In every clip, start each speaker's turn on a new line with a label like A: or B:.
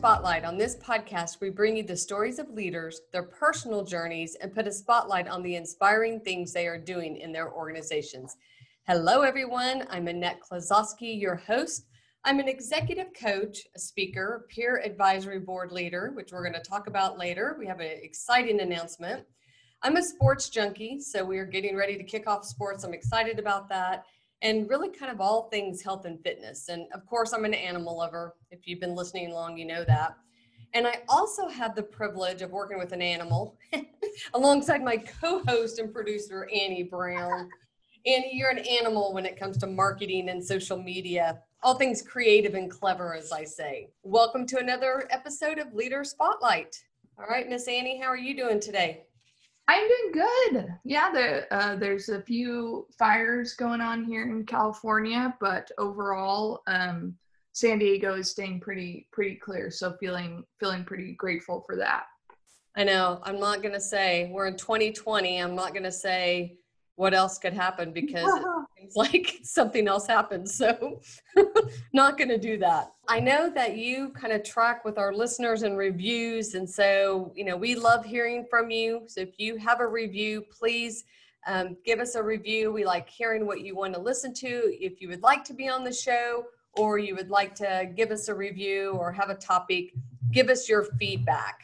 A: Spotlight. On this podcast, we bring you the stories of leaders, their personal journeys, and put a spotlight on the inspiring things they are doing in their organizations. Hello, everyone. I'm Annette Klazowski, your host. I'm an executive coach, a speaker, peer advisory board leader, which we're going to talk about later. We have an exciting announcement. I'm a sports junkie, so we are getting ready to kick off sports. I'm excited about that and really kind of all things health and fitness. And of course, I'm an animal lover. If you've been listening long, you know that. And I also have the privilege of working with an animal alongside my co host and producer, Annie Brown. Annie, you're an animal when it comes to marketing and social media, all things creative and clever, as I say. Welcome to another episode of Leader Spotlight. All right, Miss Annie, how are you doing today?
B: I'm doing good. Yeah, the, uh, there's a few fires going on here in California, but overall, um, San Diego is staying pretty pretty clear. So feeling feeling pretty grateful for that.
A: I know. I'm not gonna say we're in 2020. I'm not gonna say what else could happen because like something else happened. So, not going to do that. I know that you kind of track with our listeners and reviews. And so, you know, we love hearing from you. So, if you have a review, please um, give us a review. We like hearing what you want to listen to. If you would like to be on the show or you would like to give us a review or have a topic, give us your feedback.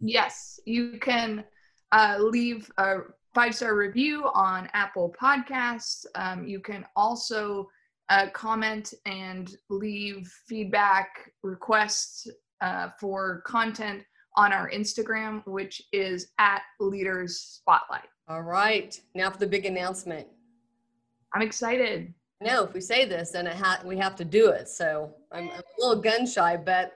B: Yes, you can uh, leave a five star review on Apple Podcasts. Um, you can also uh, comment and leave feedback requests uh, for content on our Instagram, which is at Leaders Spotlight.
A: All right. Now for the big announcement.
B: I'm excited.
A: No, if we say this, then it ha- we have to do it. So I'm, I'm a little gun shy, but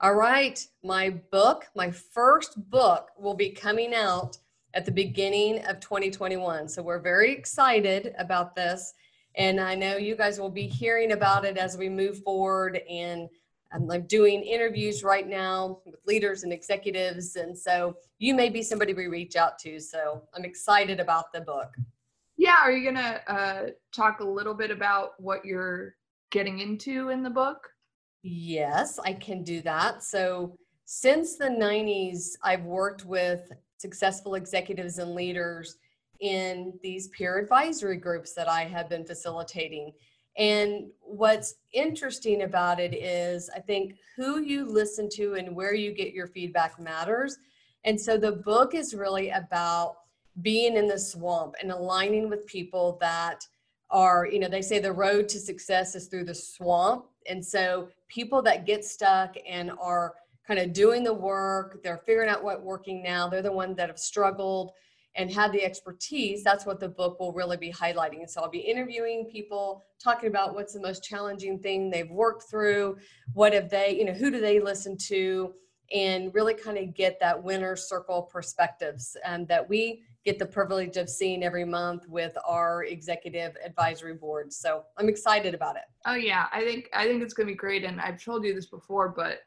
A: all right. My book, my first book, will be coming out at the beginning of 2021. So we're very excited about this. And I know you guys will be hearing about it as we move forward. And I'm like doing interviews right now with leaders and executives. And so you may be somebody we reach out to. So I'm excited about the book.
B: Yeah. Are you going to uh, talk a little bit about what you're getting into in the book?
A: Yes, I can do that. So since the 90s, I've worked with successful executives and leaders in these peer advisory groups that I have been facilitating. And what's interesting about it is, I think who you listen to and where you get your feedback matters. And so the book is really about being in the swamp and aligning with people that are, you know, they say the road to success is through the swamp. And so people that get stuck and are kind of doing the work. They're figuring out what working now. They're the ones that have struggled and had the expertise. That's what the book will really be highlighting. So I'll be interviewing people, talking about what's the most challenging thing they've worked through, what have they, you know, who do they listen to, and really kind of get that winner circle perspectives um, that we get the privilege of seeing every month with our executive advisory board. So I'm excited about it.
B: Oh yeah, I think I think it's going to be great and I've told you this before but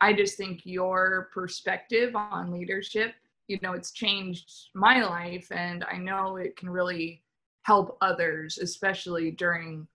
B: I just think your perspective on leadership, you know, it's changed my life and I know it can really help others, especially during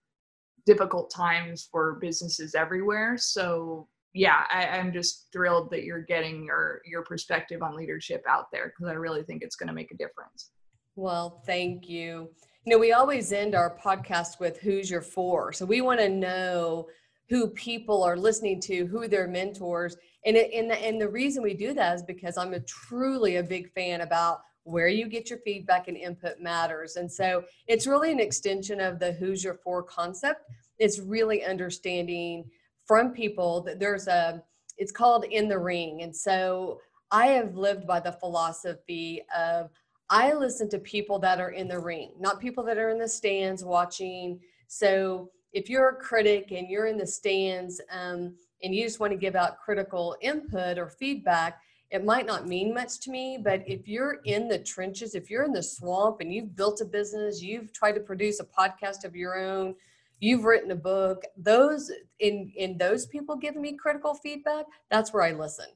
B: difficult times for businesses everywhere. So yeah, I, am just thrilled that you're getting your your perspective on leadership out there because I really think it's going to make a difference.
A: Well, thank you. You know, we always end our podcast with who's your for. So we want to know who people are listening to, who their mentors. And, it, and, the, and the reason we do that is because I'm a truly a big fan about where you get your feedback and input matters. And so it's really an extension of the who's your for concept. It's really understanding from people that there's a, it's called in the ring. And so I have lived by the philosophy of I listen to people that are in the ring, not people that are in the stands watching. So if you're a critic and you're in the stands um, and you just want to give out critical input or feedback, it might not mean much to me. But if you're in the trenches, if you're in the swamp and you've built a business, you've tried to produce a podcast of your own, you've written a book, those in in those people giving me critical feedback, that's where I listen.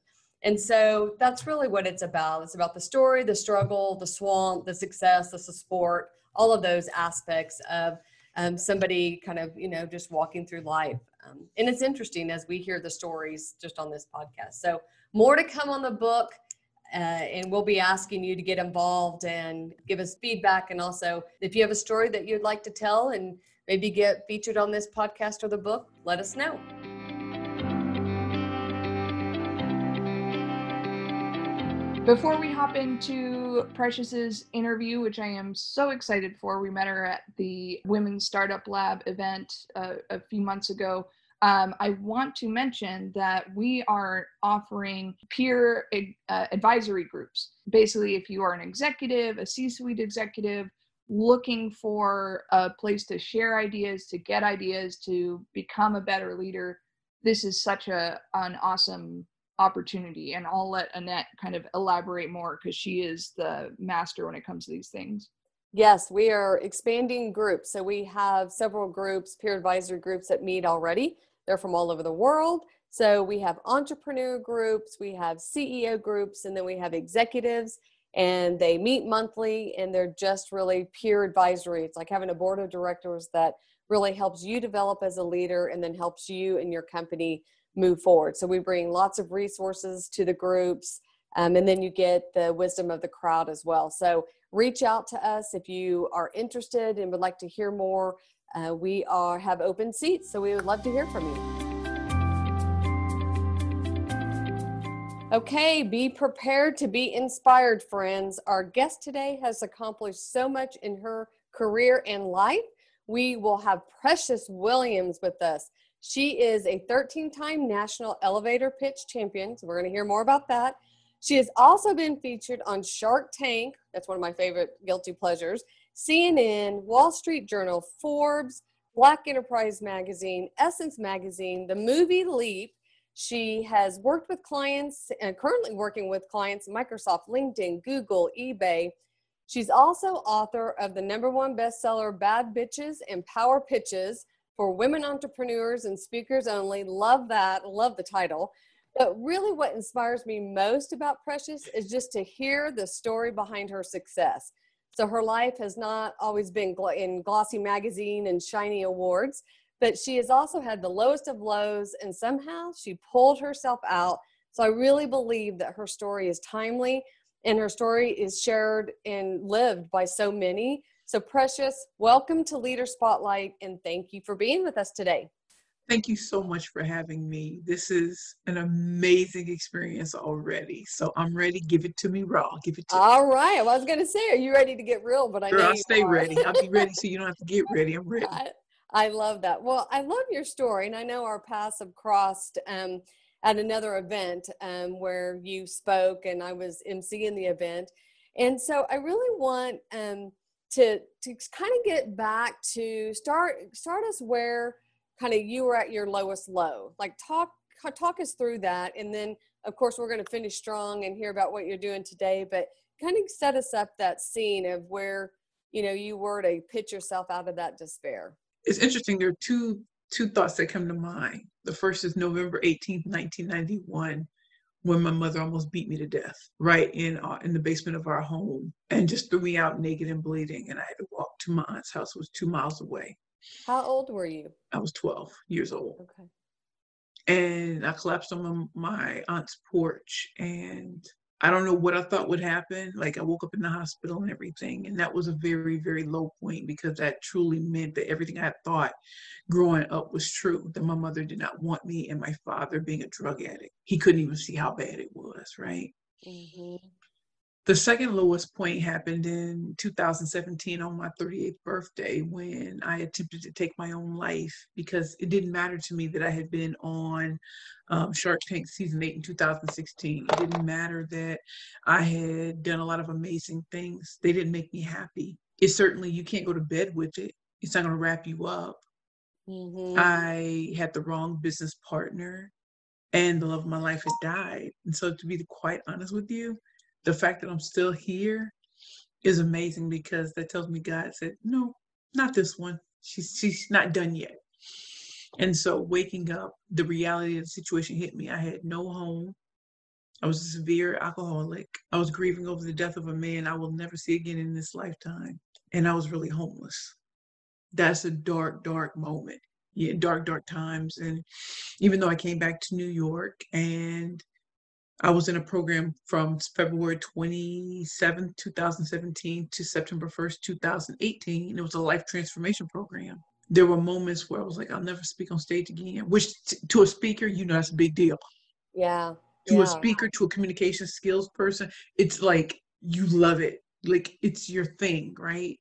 A: And so that's really what it's about. It's about the story, the struggle, the swamp, the success, the support, all of those aspects of um, somebody kind of you know just walking through life Um, and it's interesting as we hear the stories just on this podcast. So, more to come on the book. Uh, and we'll be asking you to get involved and give us feedback. And also, if you have a story that you'd like to tell and maybe get featured on this podcast or the book, let us know.
B: Before we hop into Precious's interview, which I am so excited for, we met her at the Women's Startup Lab event uh, a few months ago. Um, I want to mention that we are offering peer uh, advisory groups. Basically, if you are an executive, a C suite executive, looking for a place to share ideas, to get ideas, to become a better leader, this is such a an awesome opportunity and i'll let annette kind of elaborate more because she is the master when it comes to these things.
A: Yes we are expanding groups. So we have several groups peer advisory groups that meet already. They're from all over the world. So we have entrepreneur groups we have ceo groups and then we have executives and they meet monthly and they're just really peer advisory. It's like having a board of directors that really helps you develop as a leader and then helps you and your company move forward. So we bring lots of resources to the groups, um, and then you get the wisdom of the crowd as well. So reach out to us if you are interested and would like to hear more. Uh, we are have open seats, so we would love to hear from you. Okay, be prepared to be inspired, friends. Our guest today has accomplished so much in her career and life. We will have Precious Williams with us. She is a 13 time national elevator pitch champion. So we're going to hear more about that. She has also been featured on Shark Tank. That's one of my favorite guilty pleasures. CNN, Wall Street Journal, Forbes, Black Enterprise Magazine, Essence Magazine, the movie Leap. She has worked with clients and currently working with clients Microsoft, LinkedIn, Google, eBay. She's also author of the number one bestseller Bad Bitches and Power Pitches for women entrepreneurs and speakers only. Love that. Love the title. But really, what inspires me most about Precious is just to hear the story behind her success. So, her life has not always been in glossy magazine and shiny awards, but she has also had the lowest of lows, and somehow she pulled herself out. So, I really believe that her story is timely and her story is shared and lived by so many so, Precious, welcome to Leader Spotlight and thank you for being with us today.
C: Thank you so much for having me. This is an amazing experience already. So I'm ready. Give it to me raw. Give it to
A: All
C: me.
A: right. Well, I was going to say, are you ready to get real? But I know
C: I'll stay are. ready. I'll be ready so you don't have to get ready. I'm ready.
A: I, I love that. Well, I love your story. And I know our paths have crossed um, at another event um, where you spoke and I was emceeing the event. And so I really want um, to to kind of get back to start start us where kind of you were at your lowest low. Like talk talk us through that and then of course we're going to finish strong and hear about what you're doing today but kind of set us up that scene of where you know you were to pitch yourself out of that despair.
C: It's interesting there are two two thoughts that come to mind. The first is november 18th 1991 when my mother almost beat me to death right in uh, in the basement of our home and just threw me out naked and bleeding and i had to walk to my aunt's house it was two miles away.
A: How old were you?
C: I was 12 years old.
A: Okay.
C: And i collapsed on my, my aunt's porch and I don't know what I thought would happen. Like I woke up in the hospital and everything. And that was a very, very low point because that truly meant that everything I had thought growing up was true. That my mother did not want me and my father being a drug addict. He couldn't even see how bad it was, right? Mm-hmm. The second lowest point happened in 2017 on my 38th birthday when I attempted to take my own life because it didn't matter to me that I had been on um, Shark Tank season 8 in 2016. It didn't matter that I had done a lot of amazing things. They didn't make me happy. It certainly, you can't go to bed with it, it's not going to wrap you up. Mm-hmm. I had the wrong business partner and the love of my life had died. And so, to be quite honest with you, the fact that I'm still here is amazing because that tells me God said, no, not this one. She's she's not done yet. And so waking up, the reality of the situation hit me. I had no home. I was a severe alcoholic. I was grieving over the death of a man I will never see again in this lifetime. And I was really homeless. That's a dark, dark moment. yeah, dark, dark times. And even though I came back to New York and I was in a program from February 27, 2017 to September 1st, 2018. And It was a life transformation program. There were moments where I was like, I'll never speak on stage again, which t- to a speaker, you know, that's a big deal.
A: Yeah.
C: To
A: yeah.
C: a speaker, to a communication skills person, it's like you love it. Like it's your thing, right?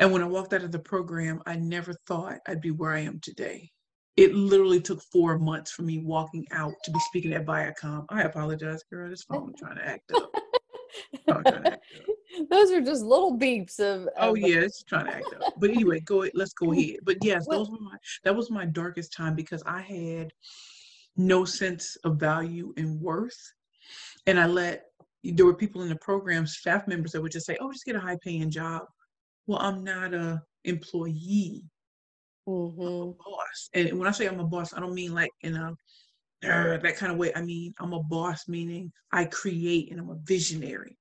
C: And when I walked out of the program, I never thought I'd be where I am today it literally took four months for me walking out to be speaking at Viacom. I apologize, girl. This phone trying to act up.
A: Trying to act up. Those are just little beeps of. Oh, of
C: oh yeah, it's trying to act up. But anyway, go. Let's go ahead. But yes, those were my. That was my darkest time because I had no sense of value and worth, and I let. There were people in the program, staff members that would just say, "Oh, just get a high-paying job." Well, I'm not a employee.
A: Mm-hmm.
C: Boss. And when I say I'm a boss, I don't mean like in a uh, that kind of way. I mean, I'm a boss, meaning I create and I'm a visionary.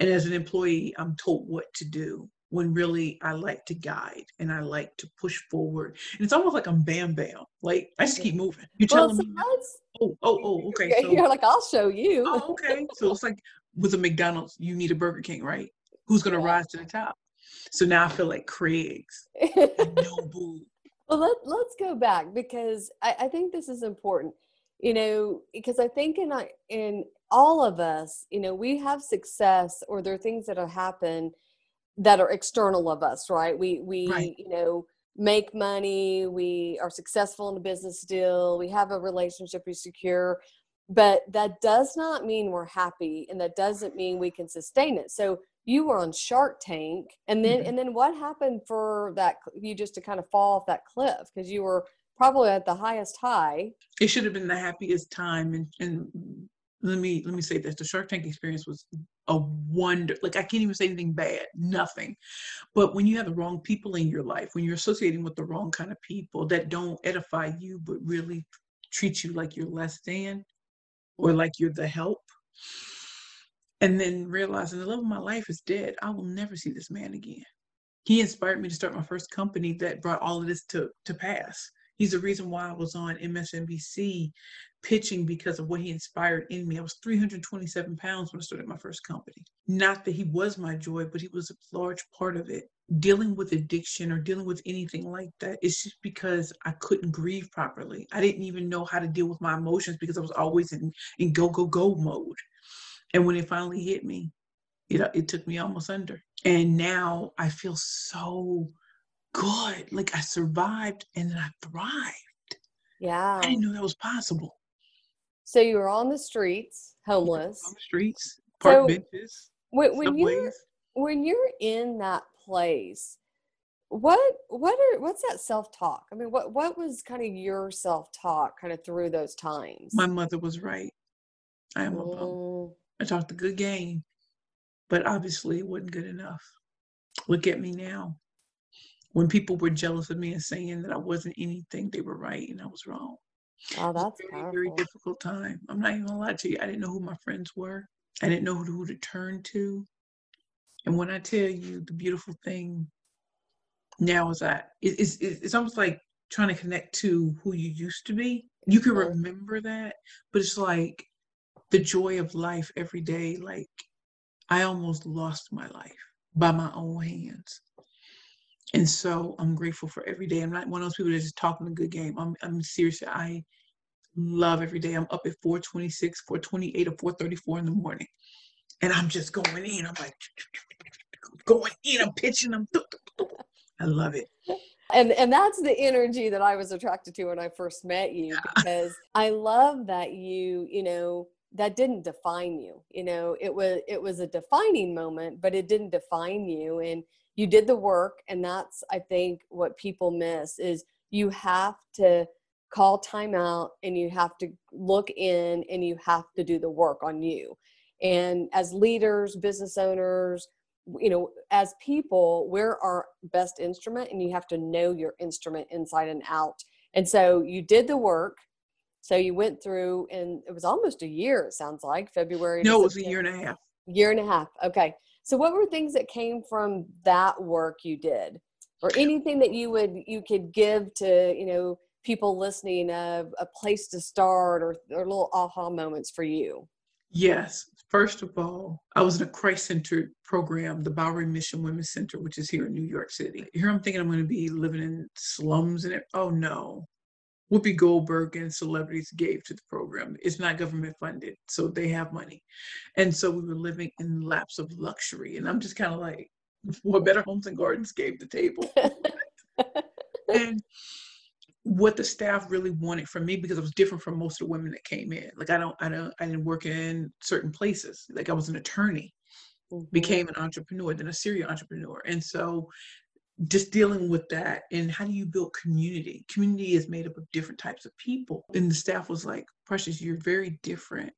C: And as an employee, I'm told what to do when really I like to guide and I like to push forward. And it's almost like I'm bam bam. Like I just keep moving. You're
A: well,
C: telling
A: so
C: me. Oh, oh, oh, okay.
A: So, You're like, I'll show you.
C: oh, okay. So it's like with a McDonald's, you need a Burger King, right? Who's gonna yeah. rise to the top? So now I feel like Craig's. no boo.
A: Well, let, let's go back because I, I think this is important, you know, because I think in, in all of us, you know, we have success or there are things that have happened that are external of us, right? We, we, right. you know, make money, we are successful in a business deal, we have a relationship we secure, but that does not mean we're happy and that doesn't mean we can sustain it. So you were on Shark Tank, and then mm-hmm. and then what happened for that you just to kind of fall off that cliff because you were probably at the highest high.
C: It should have been the happiest time, and and let me let me say this: the Shark Tank experience was a wonder. Like I can't even say anything bad, nothing. But when you have the wrong people in your life, when you're associating with the wrong kind of people that don't edify you, but really treat you like you're less than, or like you're the help and then realizing the love of my life is dead. I will never see this man again. He inspired me to start my first company that brought all of this to, to pass. He's the reason why I was on MSNBC pitching because of what he inspired in me. I was 327 pounds when I started my first company. Not that he was my joy, but he was a large part of it. Dealing with addiction or dealing with anything like that, it's just because I couldn't grieve properly. I didn't even know how to deal with my emotions because I was always in, in go, go, go mode. And when it finally hit me, it, uh, it took me almost under. And now I feel so good. Like I survived and then I thrived.
A: Yeah.
C: I didn't know that was possible.
A: So you were on the streets, homeless.
C: On the streets, park so benches.
A: When, when you're when you're in that place, what what are what's that self-talk? I mean, what what was kind of your self-talk kind of through those times?
C: My mother was right. I am a bum. Mm. I talked a good game, but obviously it wasn't good enough. Look at me now. When people were jealous of me and saying that I wasn't anything, they were right and I was wrong.
A: Oh, that's
C: a very, very difficult time. I'm not even gonna lie to you. I didn't know who my friends were. I didn't know who to turn to. And when I tell you the beautiful thing now is that it's, it's almost like trying to connect to who you used to be. You can remember that, but it's like the joy of life every day. Like I almost lost my life by my own hands. And so I'm grateful for every day. I'm not one of those people that's just talking a good game. I'm I'm seriously, I love every day. I'm up at 426, 428, or 434 in the morning. And I'm just going in. I'm like going in, I'm pitching, I'm I love it
A: and and that's the energy that I was attracted to when I first met you because I love that you you know that didn't define you you know it was it was a defining moment but it didn't define you and you did the work and that's i think what people miss is you have to call time out and you have to look in and you have to do the work on you. And as leaders business owners you know as people we're our best instrument and you have to know your instrument inside and out. And so you did the work so you went through, and it was almost a year. It sounds like February.
C: No, it was a year and a half.
A: Year and a half. Okay. So what were things that came from that work you did? or anything that you would you could give to you know people listening of a place to start or, or little aha moments for you
C: yes first of all i was in a christ-centered program the bowery mission women's center which is here in new york city here i'm thinking i'm going to be living in slums and it oh no Whoopi Goldberg and celebrities gave to the program. It's not government funded, so they have money. And so we were living in laps of luxury. And I'm just kind of like, what better homes and gardens gave the table? and what the staff really wanted from me because I was different from most of the women that came in. Like I don't, I don't, I didn't work in certain places. Like I was an attorney, mm-hmm. became an entrepreneur, then a serial entrepreneur, and so just dealing with that and how do you build community? Community is made up of different types of people. And the staff was like precious you're very different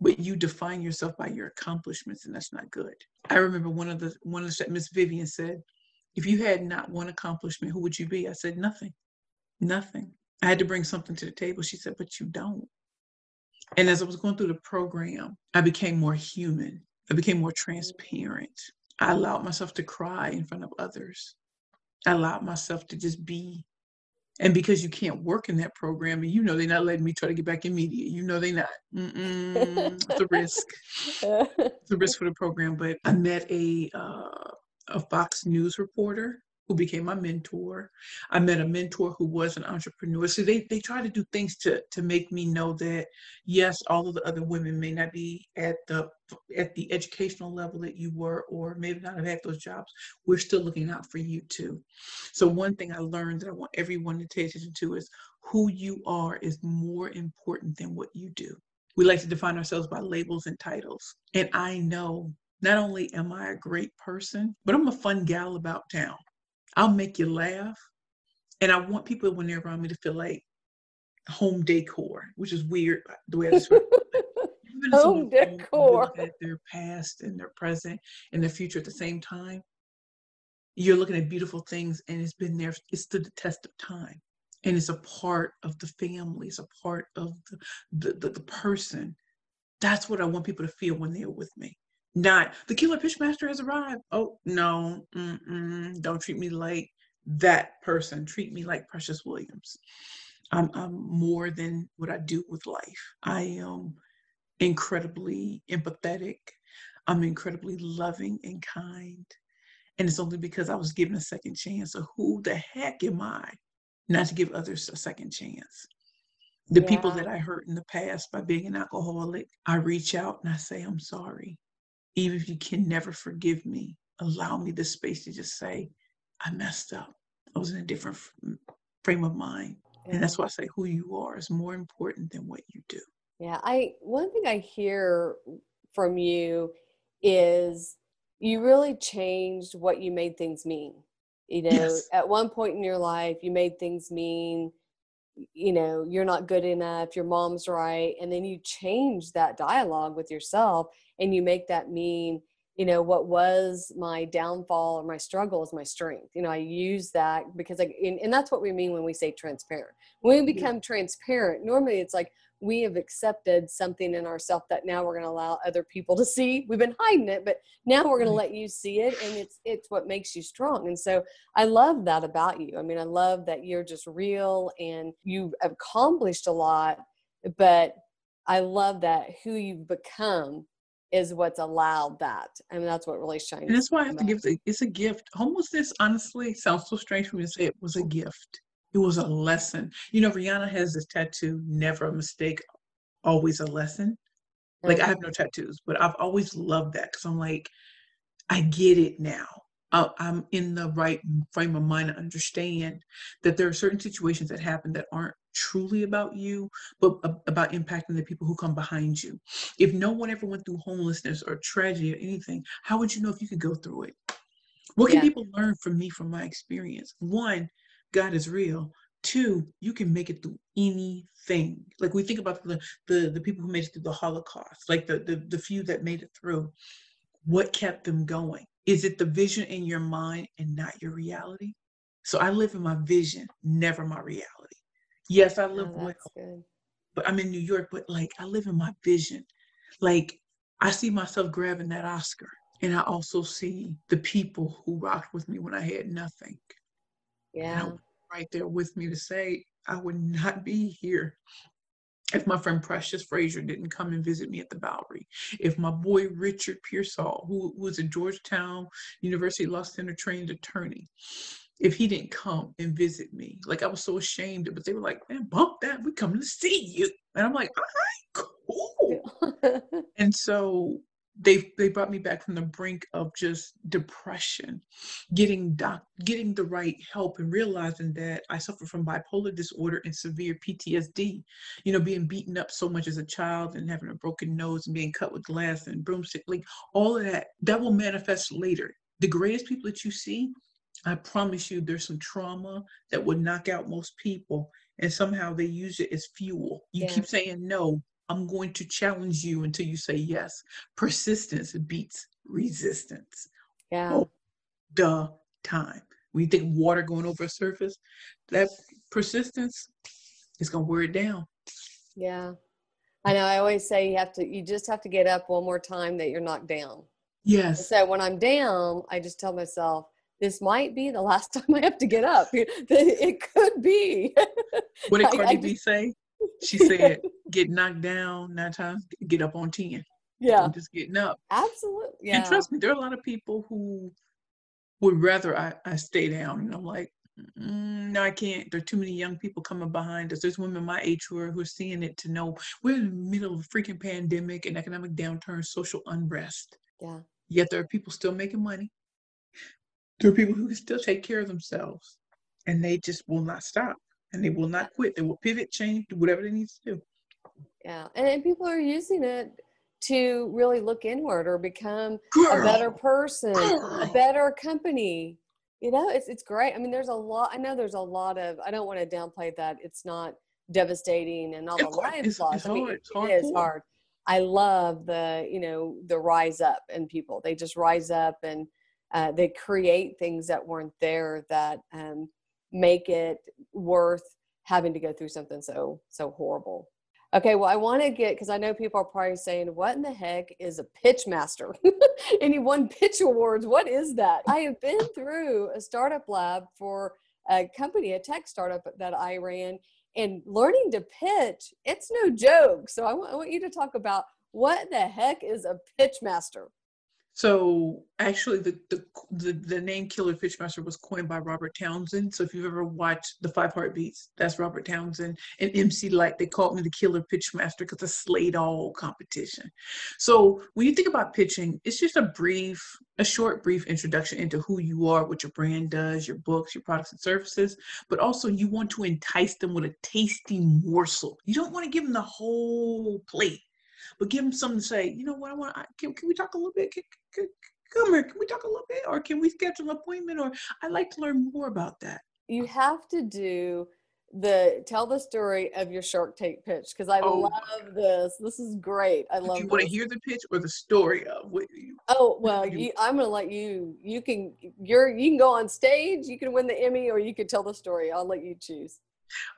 C: but you define yourself by your accomplishments and that's not good. I remember one of the one of the miss vivian said if you had not one accomplishment who would you be? I said nothing nothing. I had to bring something to the table. She said but you don't. And as i was going through the program i became more human. I became more transparent. I allowed myself to cry in front of others. I allowed myself to just be. And because you can't work in that program, and you know they're not letting me try to get back in media. You know they're not. It's a risk. it's a risk for the program. But I met a uh, a Fox News reporter who became my mentor. I met a mentor who was an entrepreneur. So they, they try to do things to, to make me know that yes, all of the other women may not be at the at the educational level that you were, or maybe not have had those jobs. We're still looking out for you too. So one thing I learned that I want everyone to pay attention to is who you are is more important than what you do. We like to define ourselves by labels and titles. And I know not only am I a great person, but I'm a fun gal about town. I'll make you laugh. And I want people when they're around me to feel like home decor, which is weird uh, the way I describe it.
A: home decor.
C: At their past and their present and their future at the same time. You're looking at beautiful things and it's been there, it stood the test of time. And it's a part of the family, it's a part of the, the, the, the person. That's what I want people to feel when they're with me. Not the killer pitchmaster has arrived. Oh no, mm-mm, don't treat me like that person. Treat me like Precious Williams. I'm, I'm more than what I do with life. I am incredibly empathetic. I'm incredibly loving and kind. And it's only because I was given a second chance. So who the heck am I not to give others a second chance? The yeah. people that I hurt in the past by being an alcoholic, I reach out and I say, I'm sorry even if you can never forgive me, allow me the space to just say, I messed up. I was in a different frame of mind. And that's why I say who you are is more important than what you do.
A: Yeah, I one thing I hear from you is you really changed what you made things mean. You know, yes. at one point in your life, you made things mean, you know, you're not good enough, your mom's right. And then you change that dialogue with yourself and you make that mean you know what was my downfall or my struggle is my strength you know i use that because like and, and that's what we mean when we say transparent. When we become yeah. transparent normally it's like we have accepted something in ourselves that now we're going to allow other people to see. We've been hiding it but now we're going to mm-hmm. let you see it and it's it's what makes you strong and so i love that about you. I mean i love that you're just real and you've accomplished a lot but i love that who you've become is what's allowed that. I mean, that's what really shines.
C: And that's why I have to give it. It's a gift. Homelessness, honestly, sounds so strange for me to say it was a gift. It was a lesson. You know, Rihanna has this tattoo, never a mistake, always a lesson. Like I mm-hmm. have no tattoos, but I've always loved that because I'm like, I get it now. I'm in the right frame of mind to understand that there are certain situations that happen that aren't truly about you, but about impacting the people who come behind you. If no one ever went through homelessness or tragedy or anything, how would you know if you could go through it? What can yeah. people learn from me from my experience? One, God is real. Two, you can make it through anything. Like we think about the the, the people who made it through the Holocaust, like the, the the few that made it through. What kept them going? Is it the vision in your mind and not your reality? So I live in my vision, never my reality. Yes, I live oh, well, good. but I'm in New York, but like I live in my vision. Like I see myself grabbing that Oscar. And I also see the people who rocked with me when I had nothing.
A: Yeah.
C: Right there with me to say, I would not be here if my friend Precious Frazier didn't come and visit me at the Bowery, if my boy Richard Pearsall, who, who was a Georgetown University Law Center trained attorney, if he didn't come and visit me, like I was so ashamed, but they were like, man, bump that, we coming to see you. And I'm like, all right, cool. and so they they brought me back from the brink of just depression getting doc getting the right help and realizing that i suffer from bipolar disorder and severe ptsd you know being beaten up so much as a child and having a broken nose and being cut with glass and broomstick like all of that that will manifest later. The greatest people that you see i promise you there's some trauma that would knock out most people and somehow they use it as fuel you yeah. keep saying no I'm going to challenge you until you say yes. Persistence beats resistance.
A: Yeah. All
C: the time. When you think water going over a surface, that persistence is going to wear it down.
A: Yeah. I know. I always say you have to, you just have to get up one more time that you're knocked down.
C: Yes.
A: so when I'm down, I just tell myself, this might be the last time I have to get up. It could be.
C: What did Cardi B say? She said, "Get knocked down nine times, get up on ten.
A: Yeah,
C: I'm just getting up.
A: Absolutely. Yeah.
C: And trust me, there are a lot of people who would rather I, I stay down, and I'm like, mm, no, I can't. There are too many young people coming behind us. There's women my age who are who are seeing it to know we're in the middle of a freaking pandemic and economic downturn, social unrest.
A: Yeah.
C: Yet there are people still making money. There are people who can still take care of themselves, and they just will not stop and they will not quit. They will pivot, change, do whatever they need to do.
A: Yeah, and, and people are using it to really look inward or become Girl. a better person, Girl. a better company. You know, it's it's great. I mean, there's a lot. I know there's a lot of. I don't want to downplay that. It's not devastating and all the lives lost. I mean, hard. it, it is hard. I love the you know the rise up in people. They just rise up and uh, they create things that weren't there that um, make it worth having to go through something so so horrible. Okay well i want to get because i know people are probably saying what in the heck is a pitch master? He won pitch awards what is that? I have been through a startup lab for a company a tech startup that i ran and learning to pitch it's no joke. So I want, I want you to talk about what the heck is a pitch master
C: so actually, the, the the the, name Killer Pitchmaster was coined by Robert Townsend. So if you've ever watched The Five Heartbeats, that's Robert Townsend. And MC Lyte, they called me the Killer Pitchmaster because I slayed all competition. So when you think about pitching, it's just a brief, a short, brief introduction into who you are, what your brand does, your books, your products and services. But also, you want to entice them with a tasty morsel. You don't want to give them the whole plate but give them something to say. You know what? I want. Can, can we talk a little bit? Can, can, come here. Can we talk a little bit, or can we schedule an appointment? Or I'd like to learn more about that.
A: You have to do the tell the story of your Shark Tank pitch because I oh, love this. This is great. I love.
C: Do you want to hear the pitch or the story of what? You,
A: oh well, you, I'm gonna let you. You can. You're. You can go on stage. You can win the Emmy, or you can tell the story. I'll let you choose.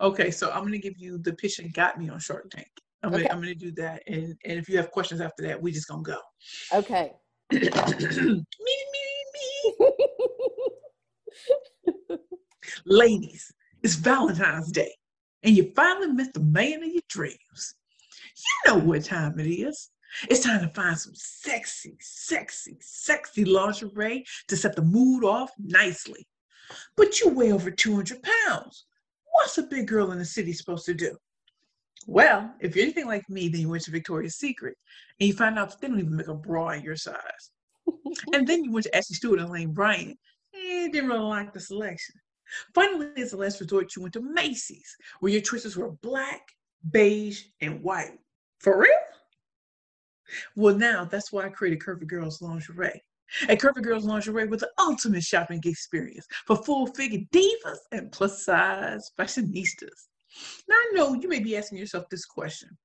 C: Okay, so I'm gonna give you the pitch that got me on Shark Tank. I'm okay. gonna, I'm gonna do that, and and if you have questions after that, we just gonna go.
A: Okay. me,
C: me, me. Ladies, it's Valentine's Day, and you finally met the man of your dreams. You know what time it is. It's time to find some sexy, sexy, sexy lingerie to set the mood off nicely. But you weigh over 200 pounds. What's a big girl in the city supposed to do? Well, if you're anything like me, then you went to Victoria's Secret and you find out they don't even make a bra in your size. and then you went to Ashley Stewart and Lane Bryant. Eh, didn't really like the selection. Finally, as a last resort, you went to Macy's, where your choices were black, beige, and white. For real? Well, now that's why I created Curvy Girls Lingerie. At Curvy Girls Lingerie with the ultimate shopping experience for full figure divas and plus size fashionistas. Now, I know you may be asking yourself this question.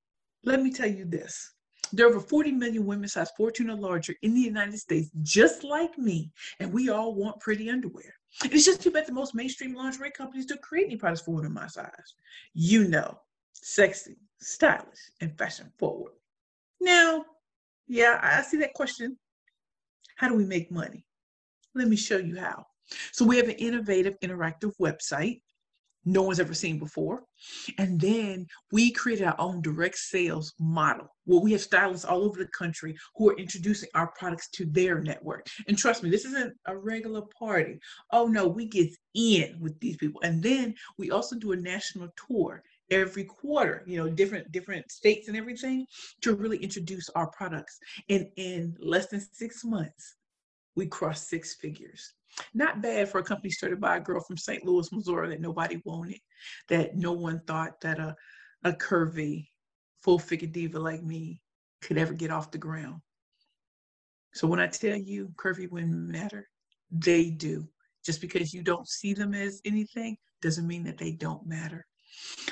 C: Let me tell you this. There are over 40 million women size 14 or larger in the United States, just like me, and we all want pretty underwear. It's just too bad the most mainstream lingerie companies don't create any products for women my size. You know, sexy, stylish, and fashion forward. Now, yeah, I see that question. How do we make money? Let me show you how. So we have an innovative, interactive website no one's ever seen before. And then we created our own direct sales model where we have stylists all over the country who are introducing our products to their network. And trust me, this isn't a regular party. Oh no, we get in with these people. And then we also do a national tour every quarter, you know, different different states and everything to really introduce our products. And in less than 6 months, we crossed six figures. Not bad for a company started by a girl from St. Louis, Missouri that nobody wanted, that no one thought that a, a curvy, full figure diva like me could ever get off the ground. So when I tell you curvy women matter, they do. Just because you don't see them as anything doesn't mean that they don't matter.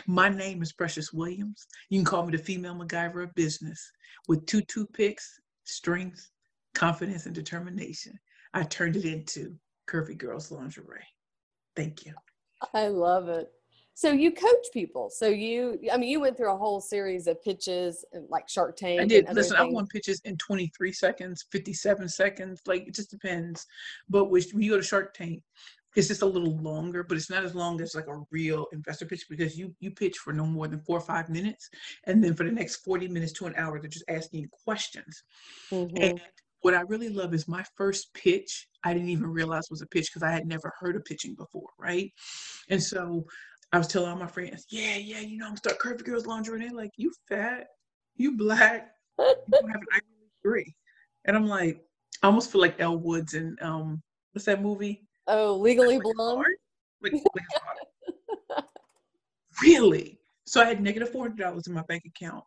C: My name is Precious Williams. You can call me the female MacGyver of business. With two toothpicks, strength, confidence, and determination, I turned it into Curvy Girls Lingerie. Thank you.
A: I love it. So you coach people. So you, I mean, you went through a whole series of pitches and like Shark Tank.
C: I did. Listen, things. I won pitches in 23 seconds, 57 seconds. Like it just depends. But when you go to Shark Tank, it's just a little longer, but it's not as long as like a real investor pitch because you you pitch for no more than four or five minutes, and then for the next 40 minutes to an hour, they're just asking you questions. Mm-hmm. And what I really love is my first pitch, I didn't even realize was a pitch because I had never heard of pitching before, right? And so I was telling all my friends, yeah, yeah, you know, I'm start Curvy Girls Lingerie. And they're like, you fat, you black, you don't have an Ivy degree. And I'm like, I almost feel like Elle Woods and um, what's that movie?
A: Oh, Legally Blonde.
C: Like, like really? So I had negative negative four hundred dollars in my bank account.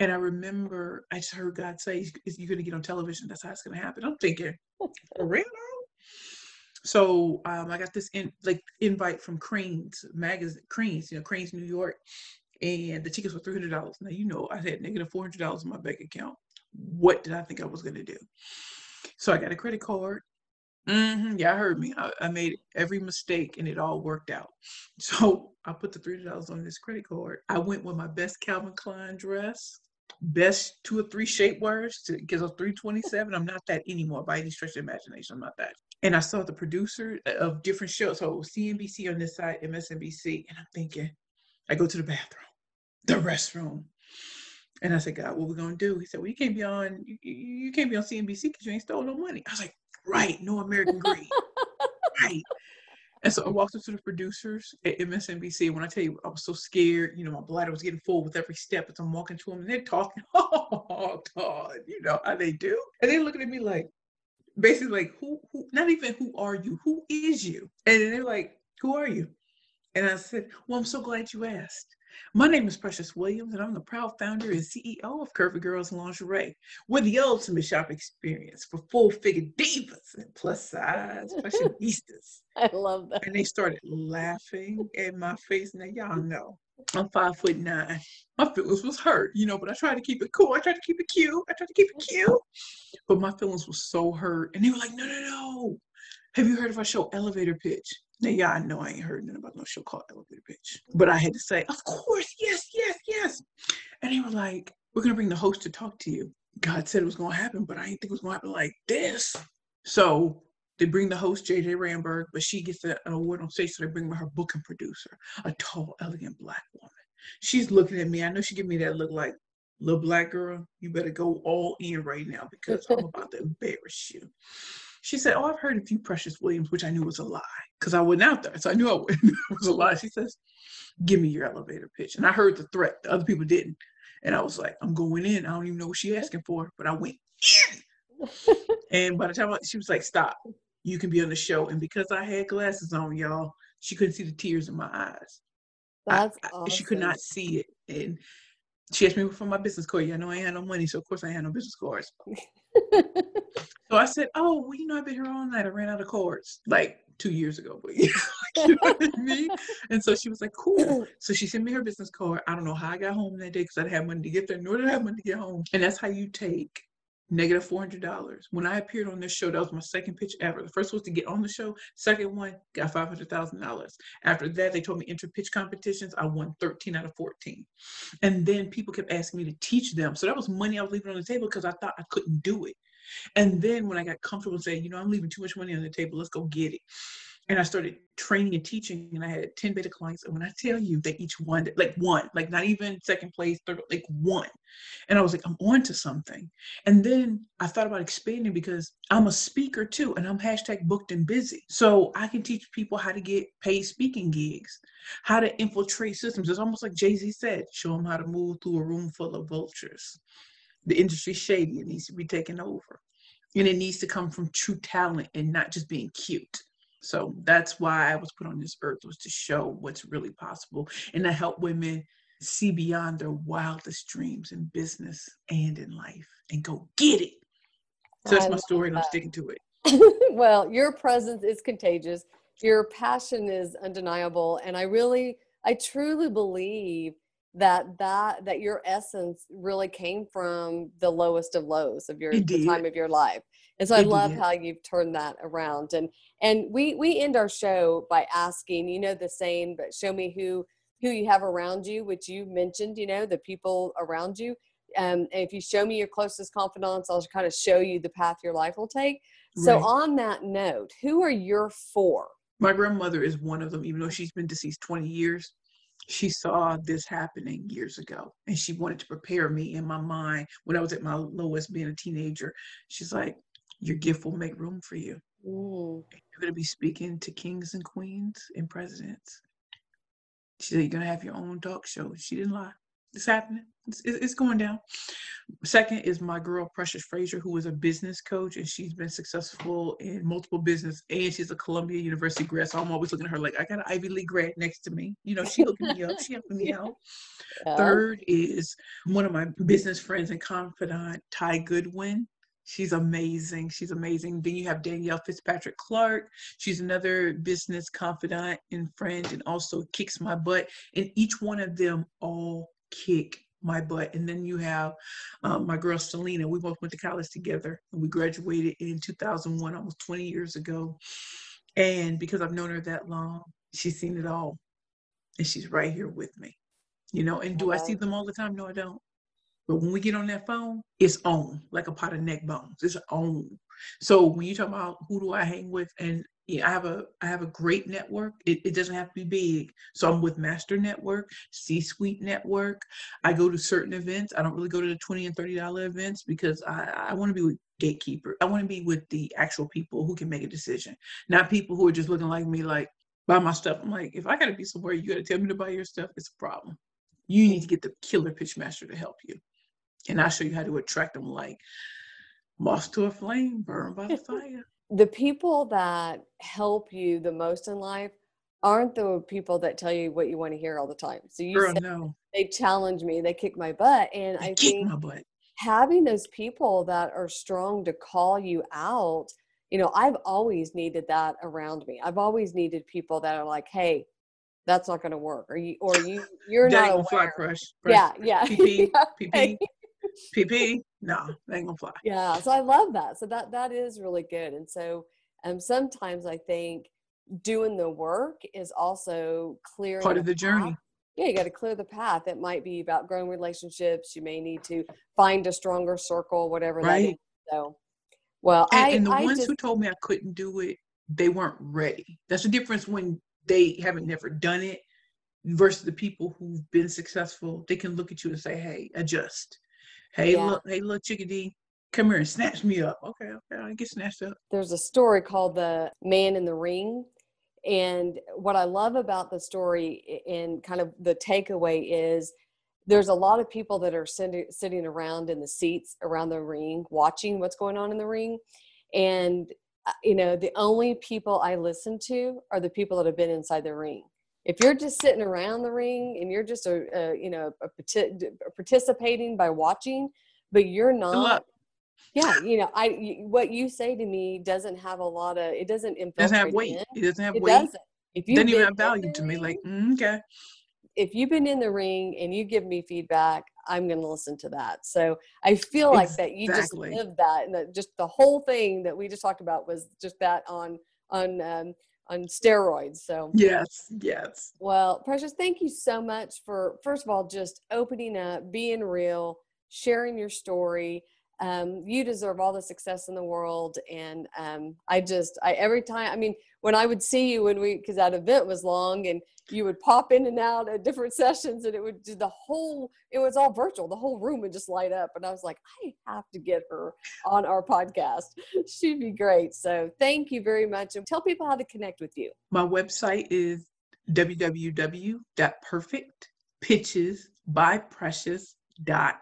C: And I remember I just heard God say, "You're going to get on television. That's how it's going to happen." I'm thinking, for real? So um, I got this in, like invite from Crain's magazine, Crain's, you know, Crain's New York, and the tickets were three hundred dollars. Now you know I had negative four hundred dollars in my bank account. What did I think I was going to do? So I got a credit card. Mm-hmm, yeah, I heard me. I, I, made every mistake and it all worked out. So I put the three hundred dollars on this credit card. I went with my best Calvin Klein dress best two or three shape shapewears to get a 327. I'm not that anymore by any stretch of imagination. I'm not that. And I saw the producer uh, of different shows. So CNBC on this side, MSNBC. And I'm thinking, I go to the bathroom, the restroom. And I said, God, what we gonna do? He said, Well, you can't be on you, you can't be on CNBC because you ain't stole no money. I was like, right, no American greed. right. And so I walked up to the producers at MSNBC. When I tell you, I was so scared. You know, my bladder was getting full with every step as I'm walking to them, and they're talking, oh God, you know how they do. And they're looking at me like, basically like, who, who? Not even who are you? Who is you? And they're like, who are you? And I said, well, I'm so glad you asked. My name is Precious Williams, and I'm the proud founder and CEO of Curvy Girls Lingerie. We're the ultimate shop experience for full figure divas and plus size fashionistas.
A: I love that.
C: And they started laughing at my face. Now, y'all know I'm five foot nine. My feelings was hurt, you know, but I tried to keep it cool. I tried to keep it cute. I tried to keep it cute. But my feelings were so hurt. And they were like, no, no, no. Have you heard of our show Elevator Pitch? Now, yeah, I know I ain't heard nothing about no show called Elevator Pitch. But I had to say, of course, yes, yes, yes. And they were like, we're going to bring the host to talk to you. God said it was going to happen, but I didn't think it was going to happen like this. So they bring the host, JJ Ramberg, but she gets an award on stage, so they bring her booking producer, a tall, elegant black woman. She's looking at me. I know she give me that look like, little black girl, you better go all in right now because I'm about to embarrass you. She said, Oh, I've heard of you, Precious Williams, which I knew was a lie because I wasn't out there. So I knew I it was a lie. She says, Give me your elevator pitch. And I heard the threat. The other people didn't. And I was like, I'm going in. I don't even know what she's asking for, but I went in. and by the time I, she was like, Stop, you can be on the show. And because I had glasses on, y'all, she couldn't see the tears in my eyes.
A: That's I, awesome.
C: She could not see it. And she asked me for my business card. Yeah, I know I had no money, so of course I had no business cards. so I said, "Oh, well, you know, I've been here all night. I ran out of cards like two years ago, but you know what I mean." And so she was like, "Cool." So she sent me her business card. I don't know how I got home that day because I didn't have money to get there, nor did I have money to get home. And that's how you take negative four hundred dollars. When I appeared on this show, that was my second pitch ever. The first was to get on the show. Second one got five hundred thousand dollars. After that, they told me enter pitch competitions. I won thirteen out of fourteen, and then people kept asking me to teach them. So that was money I was leaving on the table because I thought I couldn't do it. And then when I got comfortable saying, you know, I'm leaving too much money on the table, let's go get it and I started training and teaching, and I had 10 beta clients. And when I tell you that each one, like one, like not even second place, third, like one. And I was like, I'm on to something. And then I thought about expanding because I'm a speaker too, and I'm hashtag booked and busy. So I can teach people how to get paid speaking gigs, how to infiltrate systems. It's almost like Jay Z said show them how to move through a room full of vultures. The industry's shady, it needs to be taken over. And it needs to come from true talent and not just being cute. So that's why I was put on this earth was to show what's really possible and to help women see beyond their wildest dreams in business and in life and go get it. So that's my story and I'm sticking to
A: it. well, your presence is contagious. Your passion is undeniable. And I really, I truly believe that that that your essence really came from the lowest of lows of your the time of your life and so i love how you've turned that around and and we we end our show by asking you know the saying but show me who who you have around you which you mentioned you know the people around you. Um, and if you show me your closest confidants i'll kind of show you the path your life will take. So right. on that note who are your four?
C: My grandmother is one of them even though she's been deceased 20 years. She saw this happening years ago and she wanted to prepare me in my mind. When I was at my lowest being a teenager. She's like, Your gift will make room for you. Ooh. You're going to be speaking to kings and queens and presidents. She said, You're going to have your own talk show. She didn't lie. It's happening. It's, it's going down. Second is my girl Precious Frazier, who is a business coach, and she's been successful in multiple business. And she's a Columbia University grad, so I'm always looking at her like I got an Ivy League grad next to me. You know, she hooking me up. She helping me out. Yeah. Third is one of my business friends and confidant, Ty Goodwin. She's amazing. She's amazing. Then you have Danielle Fitzpatrick Clark. She's another business confidant and friend, and also kicks my butt. And each one of them all kick my butt. And then you have um, my girl Selena. We both went to college together and we graduated in 2001, almost 20 years ago. And because I've known her that long, she's seen it all. And she's right here with me. You know, and do I see them all the time? No, I don't. But when we get on that phone, it's on like a pot of neck bones. It's on. So when you talk about who do I hang with, and yeah, I have a I have a great network. It, it doesn't have to be big. So I'm with Master Network, C Suite Network. I go to certain events. I don't really go to the twenty and thirty dollar events because I I want to be with gatekeeper. I want to be with the actual people who can make a decision, not people who are just looking like me, like buy my stuff. I'm like, if I got to be somewhere, you got to tell me to buy your stuff. It's a problem. You need to get the killer pitch master to help you, and I'll show you how to attract them like moth to a flame, burn by the fire
A: the people that help you the most in life aren't the people that tell you what you want to hear all the time. So you
C: Girl, no.
A: they challenge me, they kick my butt, and
C: they
A: I
C: think
A: having those people that are strong to call you out. You know, I've always needed that around me. I've always needed people that are like, "Hey, that's not going to work," or you, or you, you're not aware.
C: Fly crush.
A: Yeah, yeah.
C: PP, PP. PP, no, they ain't gonna fly.
A: Yeah, so I love that. So that that is really good. And so um sometimes I think doing the work is also clearing
C: part of the journey.
A: Yeah, you got to clear the path. It might be about growing relationships. You may need to find a stronger circle, whatever right. that is. So, well,
C: and,
A: I,
C: and the
A: I
C: ones
A: just,
C: who told me I couldn't do it, they weren't ready. That's the difference when they haven't never done it versus the people who've been successful. They can look at you and say, "Hey, adjust." Hey, yeah. look, hey, little chickadee, come here and snatch me up. Okay, okay, I get snatched up.
A: There's a story called The Man in the Ring. And what I love about the story and kind of the takeaway is there's a lot of people that are sitting, sitting around in the seats around the ring watching what's going on in the ring. And, uh, you know, the only people I listen to are the people that have been inside the ring if you're just sitting around the ring and you're just a, a you know a, a participating by watching but you're not yeah you know i what you say to me doesn't have a lot of it doesn't
C: doesn't have weight in. it doesn't have it weight doesn't. if you doesn't even have value to me like mm, okay
A: if you've been in the ring and you give me feedback I'm going to listen to that. So I feel like that you just
C: Exactly.
A: lived that, and that just the whole thing that we just talked about was just that on on um, on steroids. So
C: Yes, yes.
A: well, Precious, thank you so much for, first of all, just opening up, being real, sharing your story. Um, you deserve all the success in the world. And um, I just, I every time, I mean, when I would see you when we, because that event was long and you would pop in and out at different sessions and it would do the whole, it was all virtual. The whole room would just light up. And I was like, I have to get her on our podcast. She'd be great. So thank you very much. And tell people how to connect with you.
C: My website is www.perfectpitchesbyprecious.com.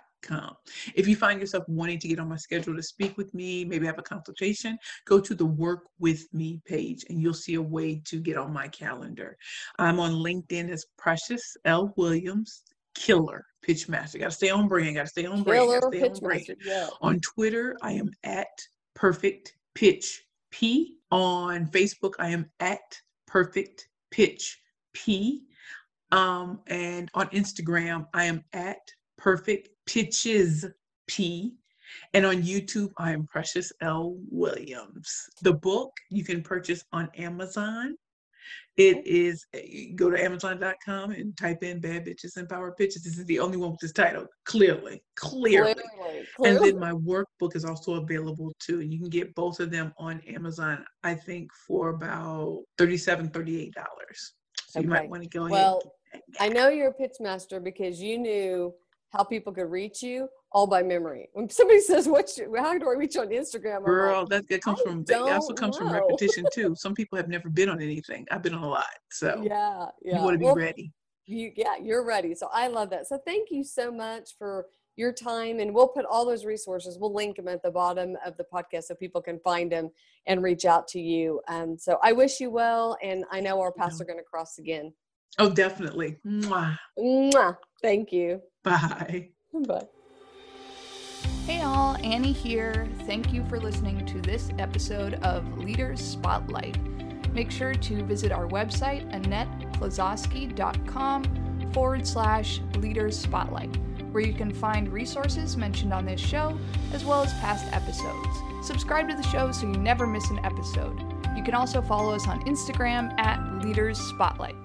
C: If you find yourself wanting to get on my schedule to speak with me, maybe have a consultation, go to the Work With Me page and you'll see a way to get on my calendar. I'm on LinkedIn as Precious L. Williams, Killer Pitchmaster. Got to stay on brand, got to stay on brand,
A: Killer
C: stay on brand.
A: Pitchmaster. Yeah.
C: On Twitter, I am at Perfect Pitch P. On Facebook, I am at Perfect Pitch P. Um, and on Instagram, I am at Perfect Pitches P. And on YouTube, I am Precious L. Williams. The book you can purchase on Amazon. It is go to Amazon.com and type in Bad Bitches and Power Pitches. This is the only one with this title. Clearly, clearly.
A: Clearly,
C: And then my workbook is also available too. You can get both of them on Amazon, I think, for about $37, $38. So you might want to go ahead.
A: Well, I know you're a pitch master because you knew how people could reach you all by memory. When somebody says, "What's your, how do I reach you on Instagram?" I'm like,
C: Girl, that, that comes
A: I
C: from that also comes from repetition too. Some people have never been on anything. I've been on a lot. So
A: yeah, yeah.
C: you want to be
A: Well,
C: ready.
A: You, yeah, you're ready. So I love that. So thank you so much for your time, and we'll put all those resources. We'll link them at the bottom of the podcast so people can find them and reach out to you. Um, so I wish you well, and I know our paths are going to cross again.
C: Oh, definitely. Mwah.
A: Mwah. Thank you.
C: Bye.
A: Bye.
B: Hey all, Annie here. Thank you for listening to this episode of Leaders Spotlight. Make sure to visit our website, AnnettePlazowski.com forward slash Leaders Spotlight, where you can find resources mentioned on this show, as well as past episodes. Subscribe to the show so you never miss an episode. You can also follow us on Instagram at Leaders Spotlight.